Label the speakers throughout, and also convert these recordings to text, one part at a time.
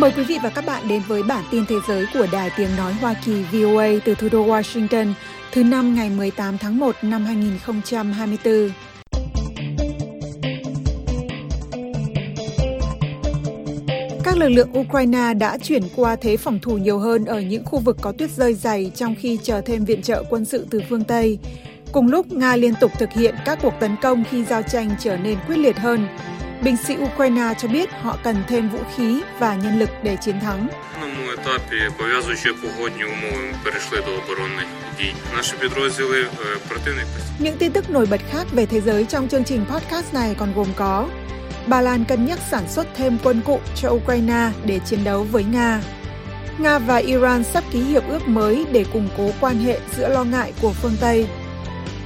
Speaker 1: Mời quý vị và các bạn đến với bản tin thế giới của Đài Tiếng Nói Hoa Kỳ VOA từ thủ đô Washington thứ năm ngày 18 tháng 1 năm 2024. Các lực lượng Ukraine đã chuyển qua thế phòng thủ nhiều hơn ở những khu vực có tuyết rơi dày trong khi chờ thêm viện trợ quân sự từ phương Tây. Cùng lúc, Nga liên tục thực hiện các cuộc tấn công khi giao tranh trở nên quyết liệt hơn. Binh sĩ Ukraine cho biết họ cần thêm vũ khí và nhân lực để chiến thắng. Những tin tức nổi bật khác về thế giới trong chương trình podcast này còn gồm có Ba Lan cân nhắc sản xuất thêm quân cụ cho Ukraine để chiến đấu với Nga. Nga và Iran sắp ký hiệp ước mới để củng cố quan hệ giữa lo ngại của phương Tây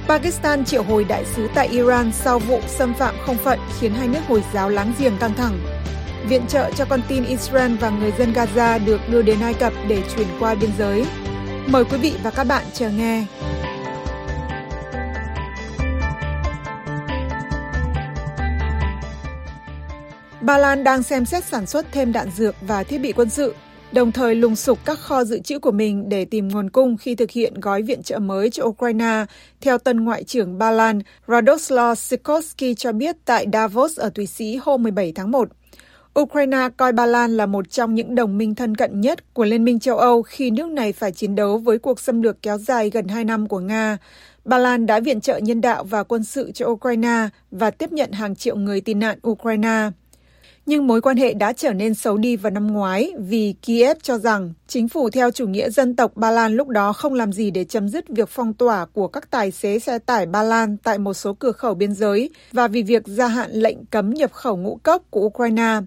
Speaker 1: Pakistan triệu hồi đại sứ tại Iran sau vụ xâm phạm không phận khiến hai nước Hồi giáo láng giềng căng thẳng. Viện trợ cho con tin Israel và người dân Gaza được đưa đến Ai Cập để chuyển qua biên giới. Mời quý vị và các bạn chờ nghe. Ba Lan đang xem xét sản xuất thêm đạn dược và thiết bị quân sự đồng thời lùng sục các kho dự trữ của mình để tìm nguồn cung khi thực hiện gói viện trợ mới cho Ukraine, theo tân Ngoại trưởng Ba Lan Radoslaw Sikorski cho biết tại Davos ở Thụy Sĩ hôm 17 tháng 1. Ukraine coi Ba Lan là một trong những đồng minh thân cận nhất của Liên minh châu Âu khi nước này phải chiến đấu với cuộc xâm lược kéo dài gần 2 năm của Nga. Ba Lan đã viện trợ nhân đạo và quân sự cho Ukraine và tiếp nhận hàng triệu người tị nạn Ukraine nhưng mối quan hệ đã trở nên xấu đi vào năm ngoái vì Kiev cho rằng chính phủ theo chủ nghĩa dân tộc Ba Lan lúc đó không làm gì để chấm dứt việc phong tỏa của các tài xế xe tải Ba Lan tại một số cửa khẩu biên giới và vì việc gia hạn lệnh cấm nhập khẩu ngũ cốc của Ukraine.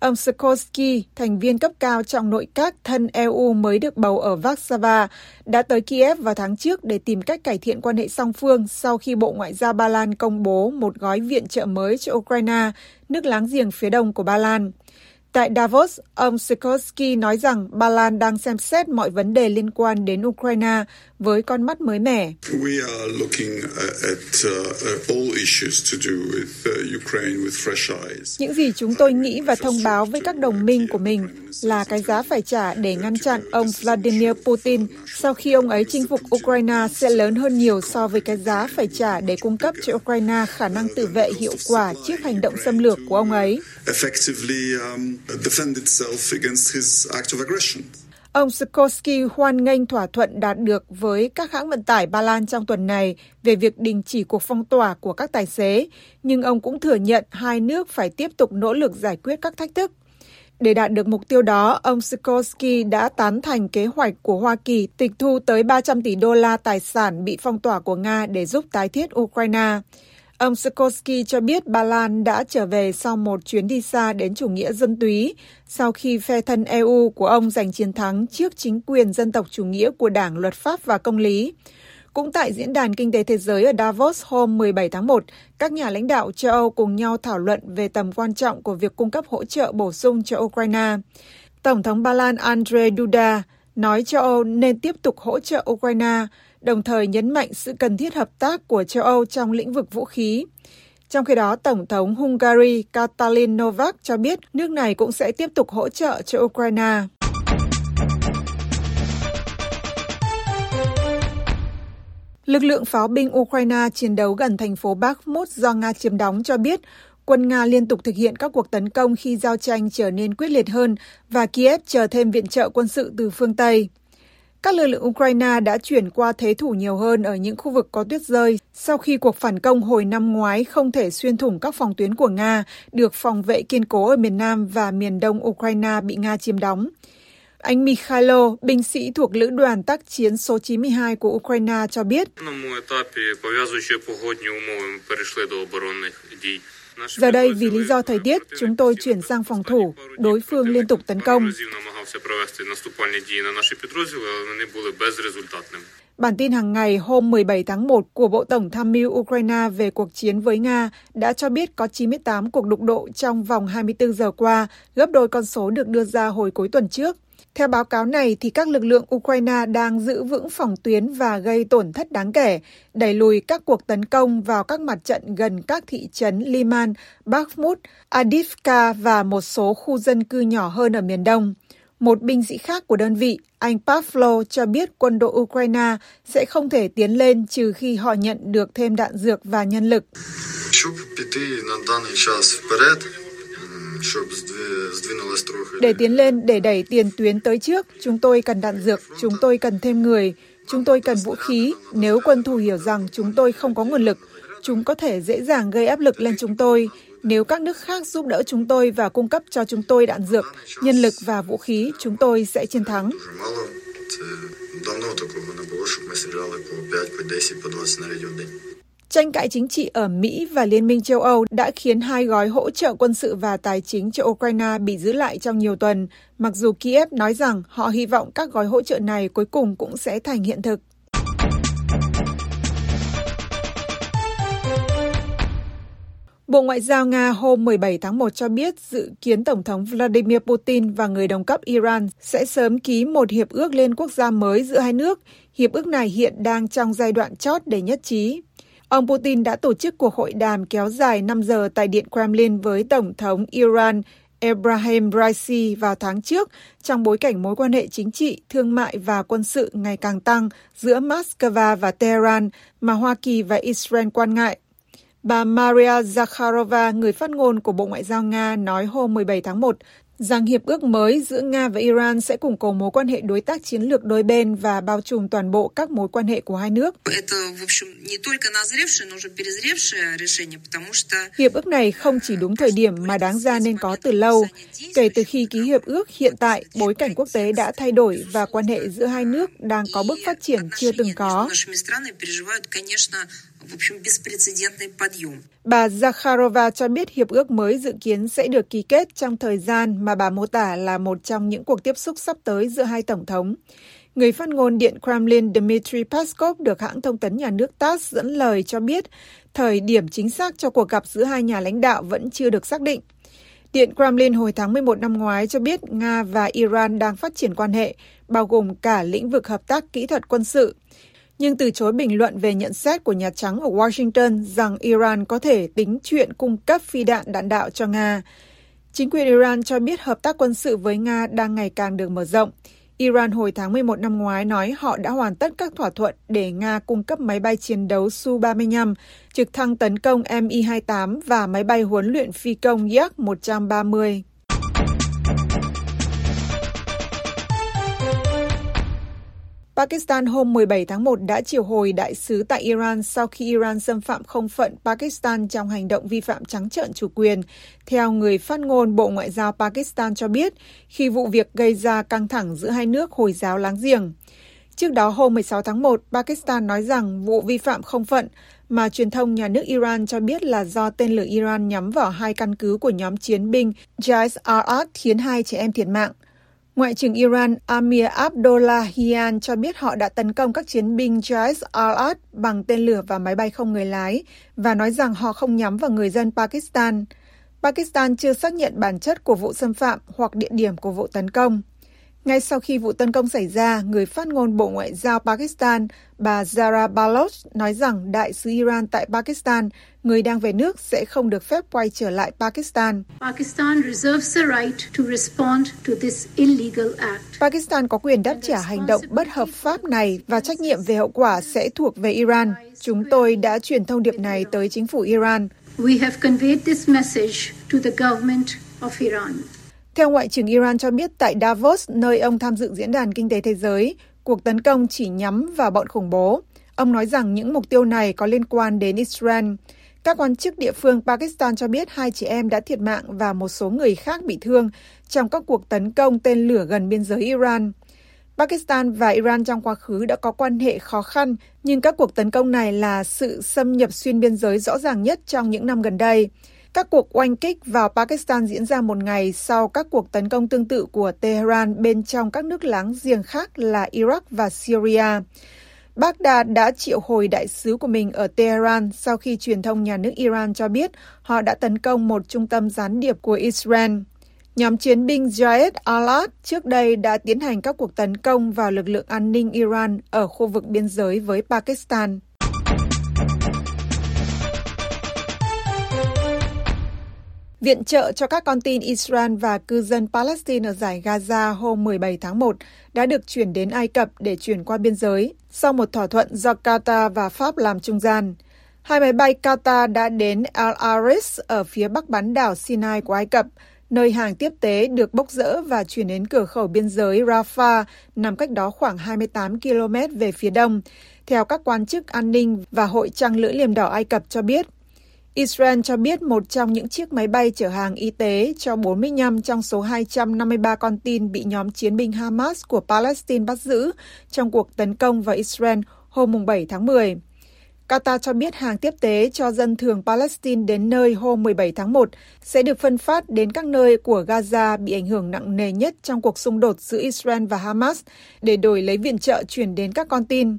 Speaker 1: Ông Sikorsky, thành viên cấp cao trong nội các thân EU mới được bầu ở Warsaw, đã tới Kiev vào tháng trước để tìm cách cải thiện quan hệ song phương sau khi Bộ Ngoại giao Ba Lan công bố một gói viện trợ mới cho Ukraine, nước láng giềng phía đông của Ba Lan. Tại Davos, ông Sikorsky nói rằng Ba Lan đang xem xét mọi vấn đề liên quan đến Ukraine với con mắt mới mẻ. Uh, uh, Những gì chúng tôi nghĩ và thông báo với các đồng minh của mình là cái giá phải trả để ngăn chặn ông Vladimir Putin sau khi ông ấy chinh phục Ukraine sẽ lớn hơn nhiều so với cái giá phải trả để cung cấp cho Ukraine khả năng tự vệ hiệu quả trước hành động xâm lược của ông ấy. Um, Ông Sikorsky hoan nghênh thỏa thuận đạt được với các hãng vận tải Ba Lan trong tuần này về việc đình chỉ cuộc phong tỏa của các tài xế, nhưng ông cũng thừa nhận hai nước phải tiếp tục nỗ lực giải quyết các thách thức. Để đạt được mục tiêu đó, ông Sikorsky đã tán thành kế hoạch của Hoa Kỳ tịch thu tới 300 tỷ đô la tài sản bị phong tỏa của Nga để giúp tái thiết Ukraine. Ông Sikorsky cho biết Ba Lan đã trở về sau một chuyến đi xa đến chủ nghĩa dân túy, sau khi phe thân EU của ông giành chiến thắng trước chính quyền dân tộc chủ nghĩa của Đảng Luật pháp và Công lý. Cũng tại Diễn đàn Kinh tế Thế giới ở Davos hôm 17 tháng 1, các nhà lãnh đạo châu Âu cùng nhau thảo luận về tầm quan trọng của việc cung cấp hỗ trợ bổ sung cho Ukraine. Tổng thống Ba Lan Andrzej Duda nói châu Âu nên tiếp tục hỗ trợ Ukraine, đồng thời nhấn mạnh sự cần thiết hợp tác của châu Âu trong lĩnh vực vũ khí. Trong khi đó, Tổng thống Hungary Katalin Novak cho biết nước này cũng sẽ tiếp tục hỗ trợ cho Ukraine. Lực lượng pháo binh Ukraine chiến đấu gần thành phố Bakhmut do Nga chiếm đóng cho biết quân Nga liên tục thực hiện các cuộc tấn công khi giao tranh trở nên quyết liệt hơn và Kiev chờ thêm viện trợ quân sự từ phương Tây. Các lực lượng Ukraine đã chuyển qua thế thủ nhiều hơn ở những khu vực có tuyết rơi sau khi cuộc phản công hồi năm ngoái không thể xuyên thủng các phòng tuyến của Nga được phòng vệ kiên cố ở miền Nam và miền Đông Ukraine bị Nga chiếm đóng. Anh Mikhailo, binh sĩ thuộc lữ đoàn tác chiến số 92 của Ukraine cho biết. Giờ đây, vì lý do thời tiết, chúng tôi chuyển sang phòng thủ, đối phương liên tục tấn công. Bản tin hàng ngày hôm 17 tháng 1 của Bộ Tổng tham mưu Ukraine về cuộc chiến với Nga đã cho biết có 98 cuộc đụng độ trong vòng 24 giờ qua, gấp đôi con số được đưa ra hồi cuối tuần trước. Theo báo cáo này, thì các lực lượng Ukraine đang giữ vững phòng tuyến và gây tổn thất đáng kể, đẩy lùi các cuộc tấn công vào các mặt trận gần các thị trấn Liman, Bakhmut, Adivka và một số khu dân cư nhỏ hơn ở miền đông. Một binh sĩ khác của đơn vị, anh Pavlo cho biết quân đội Ukraine sẽ không thể tiến lên trừ khi họ nhận được thêm đạn dược và nhân lực. Để tiến lên, để đẩy tiền tuyến tới trước, chúng tôi cần đạn dược, chúng tôi cần thêm người, chúng tôi cần vũ khí. Nếu quân thù hiểu rằng chúng tôi không có nguồn lực, chúng có thể dễ dàng gây áp lực lên chúng tôi. Nếu các nước khác giúp đỡ chúng tôi và cung cấp cho chúng tôi đạn dược, nhân lực và vũ khí, chúng tôi sẽ chiến thắng. Tranh cãi chính trị ở Mỹ và Liên minh châu Âu đã khiến hai gói hỗ trợ quân sự và tài chính cho Ukraine bị giữ lại trong nhiều tuần, mặc dù Kiev nói rằng họ hy vọng các gói hỗ trợ này cuối cùng cũng sẽ thành hiện thực. Bộ Ngoại giao Nga hôm 17 tháng 1 cho biết dự kiến Tổng thống Vladimir Putin và người đồng cấp Iran sẽ sớm ký một hiệp ước liên quốc gia mới giữa hai nước. Hiệp ước này hiện đang trong giai đoạn chót để nhất trí. Ông Putin đã tổ chức cuộc hội đàm kéo dài 5 giờ tại Điện Kremlin với Tổng thống Iran Ebrahim Raisi vào tháng trước trong bối cảnh mối quan hệ chính trị, thương mại và quân sự ngày càng tăng giữa Moscow và Tehran mà Hoa Kỳ và Israel quan ngại. Bà Maria Zakharova, người phát ngôn của Bộ Ngoại giao Nga, nói hôm 17 tháng 1 rằng hiệp ước mới giữa Nga và Iran sẽ củng cố mối quan hệ đối tác chiến lược đôi bên và bao trùm toàn bộ các mối quan hệ của hai nước. Hiệp ước này không chỉ đúng thời điểm mà đáng ra nên có từ lâu. Kể từ khi ký hiệp ước, hiện tại bối cảnh quốc tế đã thay đổi và quan hệ giữa hai nước đang có bước phát triển chưa từng có. Bà Zakharova cho biết hiệp ước mới dự kiến sẽ được ký kết trong thời gian mà bà mô tả là một trong những cuộc tiếp xúc sắp tới giữa hai tổng thống. Người phát ngôn Điện Kremlin Dmitry Peskov được hãng thông tấn nhà nước TASS dẫn lời cho biết thời điểm chính xác cho cuộc gặp giữa hai nhà lãnh đạo vẫn chưa được xác định. Điện Kremlin hồi tháng 11 năm ngoái cho biết Nga và Iran đang phát triển quan hệ, bao gồm cả lĩnh vực hợp tác kỹ thuật quân sự nhưng từ chối bình luận về nhận xét của Nhà Trắng ở Washington rằng Iran có thể tính chuyện cung cấp phi đạn đạn đạo cho Nga. Chính quyền Iran cho biết hợp tác quân sự với Nga đang ngày càng được mở rộng. Iran hồi tháng 11 năm ngoái nói họ đã hoàn tất các thỏa thuận để Nga cung cấp máy bay chiến đấu Su-35, trực thăng tấn công Mi-28 và máy bay huấn luyện phi công Yak-130. Pakistan hôm 17 tháng 1 đã triệu hồi đại sứ tại Iran sau khi Iran xâm phạm không phận Pakistan trong hành động vi phạm trắng trợn chủ quyền, theo người phát ngôn Bộ Ngoại giao Pakistan cho biết, khi vụ việc gây ra căng thẳng giữa hai nước Hồi giáo láng giềng. Trước đó hôm 16 tháng 1, Pakistan nói rằng vụ vi phạm không phận mà truyền thông nhà nước Iran cho biết là do tên lửa Iran nhắm vào hai căn cứ của nhóm chiến binh Jais al-Ad khiến hai trẻ em thiệt mạng – Ngoại trưởng Iran Amir Abdullahian cho biết họ đã tấn công các chiến binh Jais al-Ad bằng tên lửa và máy bay không người lái và nói rằng họ không nhắm vào người dân Pakistan. Pakistan chưa xác nhận bản chất của vụ xâm phạm hoặc địa điểm của vụ tấn công. Ngay sau khi vụ tấn công xảy ra, người phát ngôn Bộ Ngoại giao Pakistan, bà Zara Baloch, nói rằng đại sứ Iran tại Pakistan, người đang về nước sẽ không được phép quay trở lại Pakistan. Pakistan right to to có quyền đáp trả hành động bất hợp pháp này và trách nhiệm về hậu quả sẽ thuộc về Iran. Chúng tôi đã truyền thông điệp này tới chính phủ Iran. We have conveyed this message to the government of Iran. Theo Ngoại trưởng Iran cho biết tại Davos, nơi ông tham dự Diễn đàn Kinh tế Thế giới, cuộc tấn công chỉ nhắm vào bọn khủng bố. Ông nói rằng những mục tiêu này có liên quan đến Israel. Các quan chức địa phương Pakistan cho biết hai chị em đã thiệt mạng và một số người khác bị thương trong các cuộc tấn công tên lửa gần biên giới Iran. Pakistan và Iran trong quá khứ đã có quan hệ khó khăn, nhưng các cuộc tấn công này là sự xâm nhập xuyên biên giới rõ ràng nhất trong những năm gần đây. Các cuộc oanh kích vào Pakistan diễn ra một ngày sau các cuộc tấn công tương tự của Tehran bên trong các nước láng giềng khác là Iraq và Syria. Baghdad đã triệu hồi đại sứ của mình ở Tehran sau khi truyền thông nhà nước Iran cho biết họ đã tấn công một trung tâm gián điệp của Israel. Nhóm chiến binh Jayed Alat trước đây đã tiến hành các cuộc tấn công vào lực lượng an ninh Iran ở khu vực biên giới với Pakistan. Viện trợ cho các con tin Israel và cư dân Palestine ở giải Gaza hôm 17 tháng 1 đã được chuyển đến Ai Cập để chuyển qua biên giới, sau một thỏa thuận do Qatar và Pháp làm trung gian. Hai máy bay Qatar đã đến Al Aris ở phía bắc bán đảo Sinai của Ai Cập, nơi hàng tiếp tế được bốc rỡ và chuyển đến cửa khẩu biên giới Rafah, nằm cách đó khoảng 28 km về phía đông, theo các quan chức an ninh và Hội Trăng Lưỡi Liềm Đỏ Ai Cập cho biết. Israel cho biết một trong những chiếc máy bay chở hàng y tế cho 45 trong số 253 con tin bị nhóm chiến binh Hamas của Palestine bắt giữ trong cuộc tấn công vào Israel hôm 7 tháng 10. Qatar cho biết hàng tiếp tế cho dân thường Palestine đến nơi hôm 17 tháng 1 sẽ được phân phát đến các nơi của Gaza bị ảnh hưởng nặng nề nhất trong cuộc xung đột giữa Israel và Hamas để đổi lấy viện trợ chuyển đến các con tin.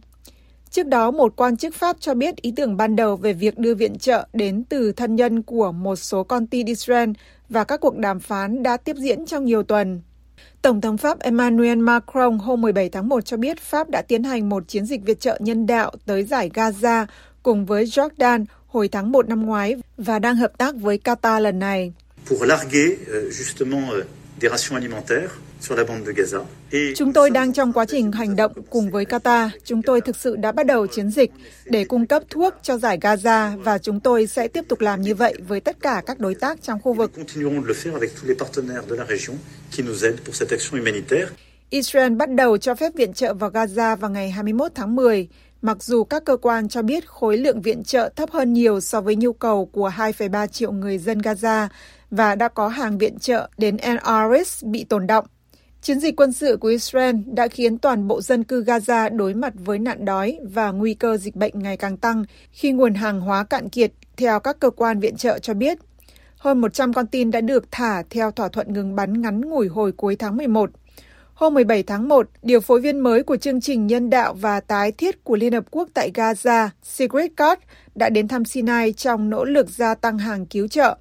Speaker 1: Trước đó, một quan chức Pháp cho biết ý tưởng ban đầu về việc đưa viện trợ đến từ thân nhân của một số con tin Israel và các cuộc đàm phán đã tiếp diễn trong nhiều tuần. Tổng thống Pháp Emmanuel Macron hôm 17 tháng 1 cho biết Pháp đã tiến hành một chiến dịch viện trợ nhân đạo tới giải Gaza cùng với Jordan hồi tháng 1 năm ngoái và đang hợp tác với Qatar lần này. Pour larguer, euh, justement, euh, des rations alimentaires Chúng tôi đang trong quá trình hành động cùng với Qatar. Chúng tôi thực sự đã bắt đầu chiến dịch để cung cấp thuốc cho giải Gaza và chúng tôi sẽ tiếp tục làm như vậy với tất cả các đối tác trong khu vực. Israel bắt đầu cho phép viện trợ vào Gaza vào ngày 21 tháng 10, mặc dù các cơ quan cho biết khối lượng viện trợ thấp hơn nhiều so với nhu cầu của 2,3 triệu người dân Gaza và đã có hàng viện trợ đến El Aris bị tồn động. Chiến dịch quân sự của Israel đã khiến toàn bộ dân cư Gaza đối mặt với nạn đói và nguy cơ dịch bệnh ngày càng tăng khi nguồn hàng hóa cạn kiệt, theo các cơ quan viện trợ cho biết. Hơn 100 con tin đã được thả theo thỏa thuận ngừng bắn ngắn ngủi hồi cuối tháng 11. Hôm 17 tháng 1, điều phối viên mới của chương trình nhân đạo và tái thiết của Liên Hợp Quốc tại Gaza, Sigrid Cott, đã đến thăm Sinai trong nỗ lực gia tăng hàng cứu trợ.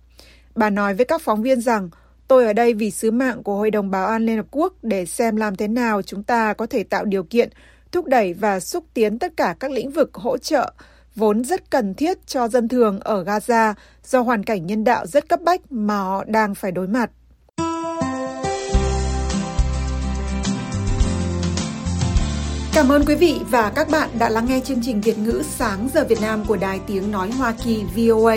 Speaker 1: Bà nói với các phóng viên rằng Tôi ở đây vì sứ mạng của Hội đồng Bảo an Liên Hợp Quốc để xem làm thế nào chúng ta có thể tạo điều kiện, thúc đẩy và xúc tiến tất cả các lĩnh vực hỗ trợ vốn rất cần thiết cho dân thường ở Gaza do hoàn cảnh nhân đạo rất cấp bách mà họ đang phải đối mặt. Cảm ơn quý vị và các bạn đã lắng nghe chương trình Việt ngữ sáng giờ Việt Nam của Đài Tiếng Nói Hoa Kỳ VOA.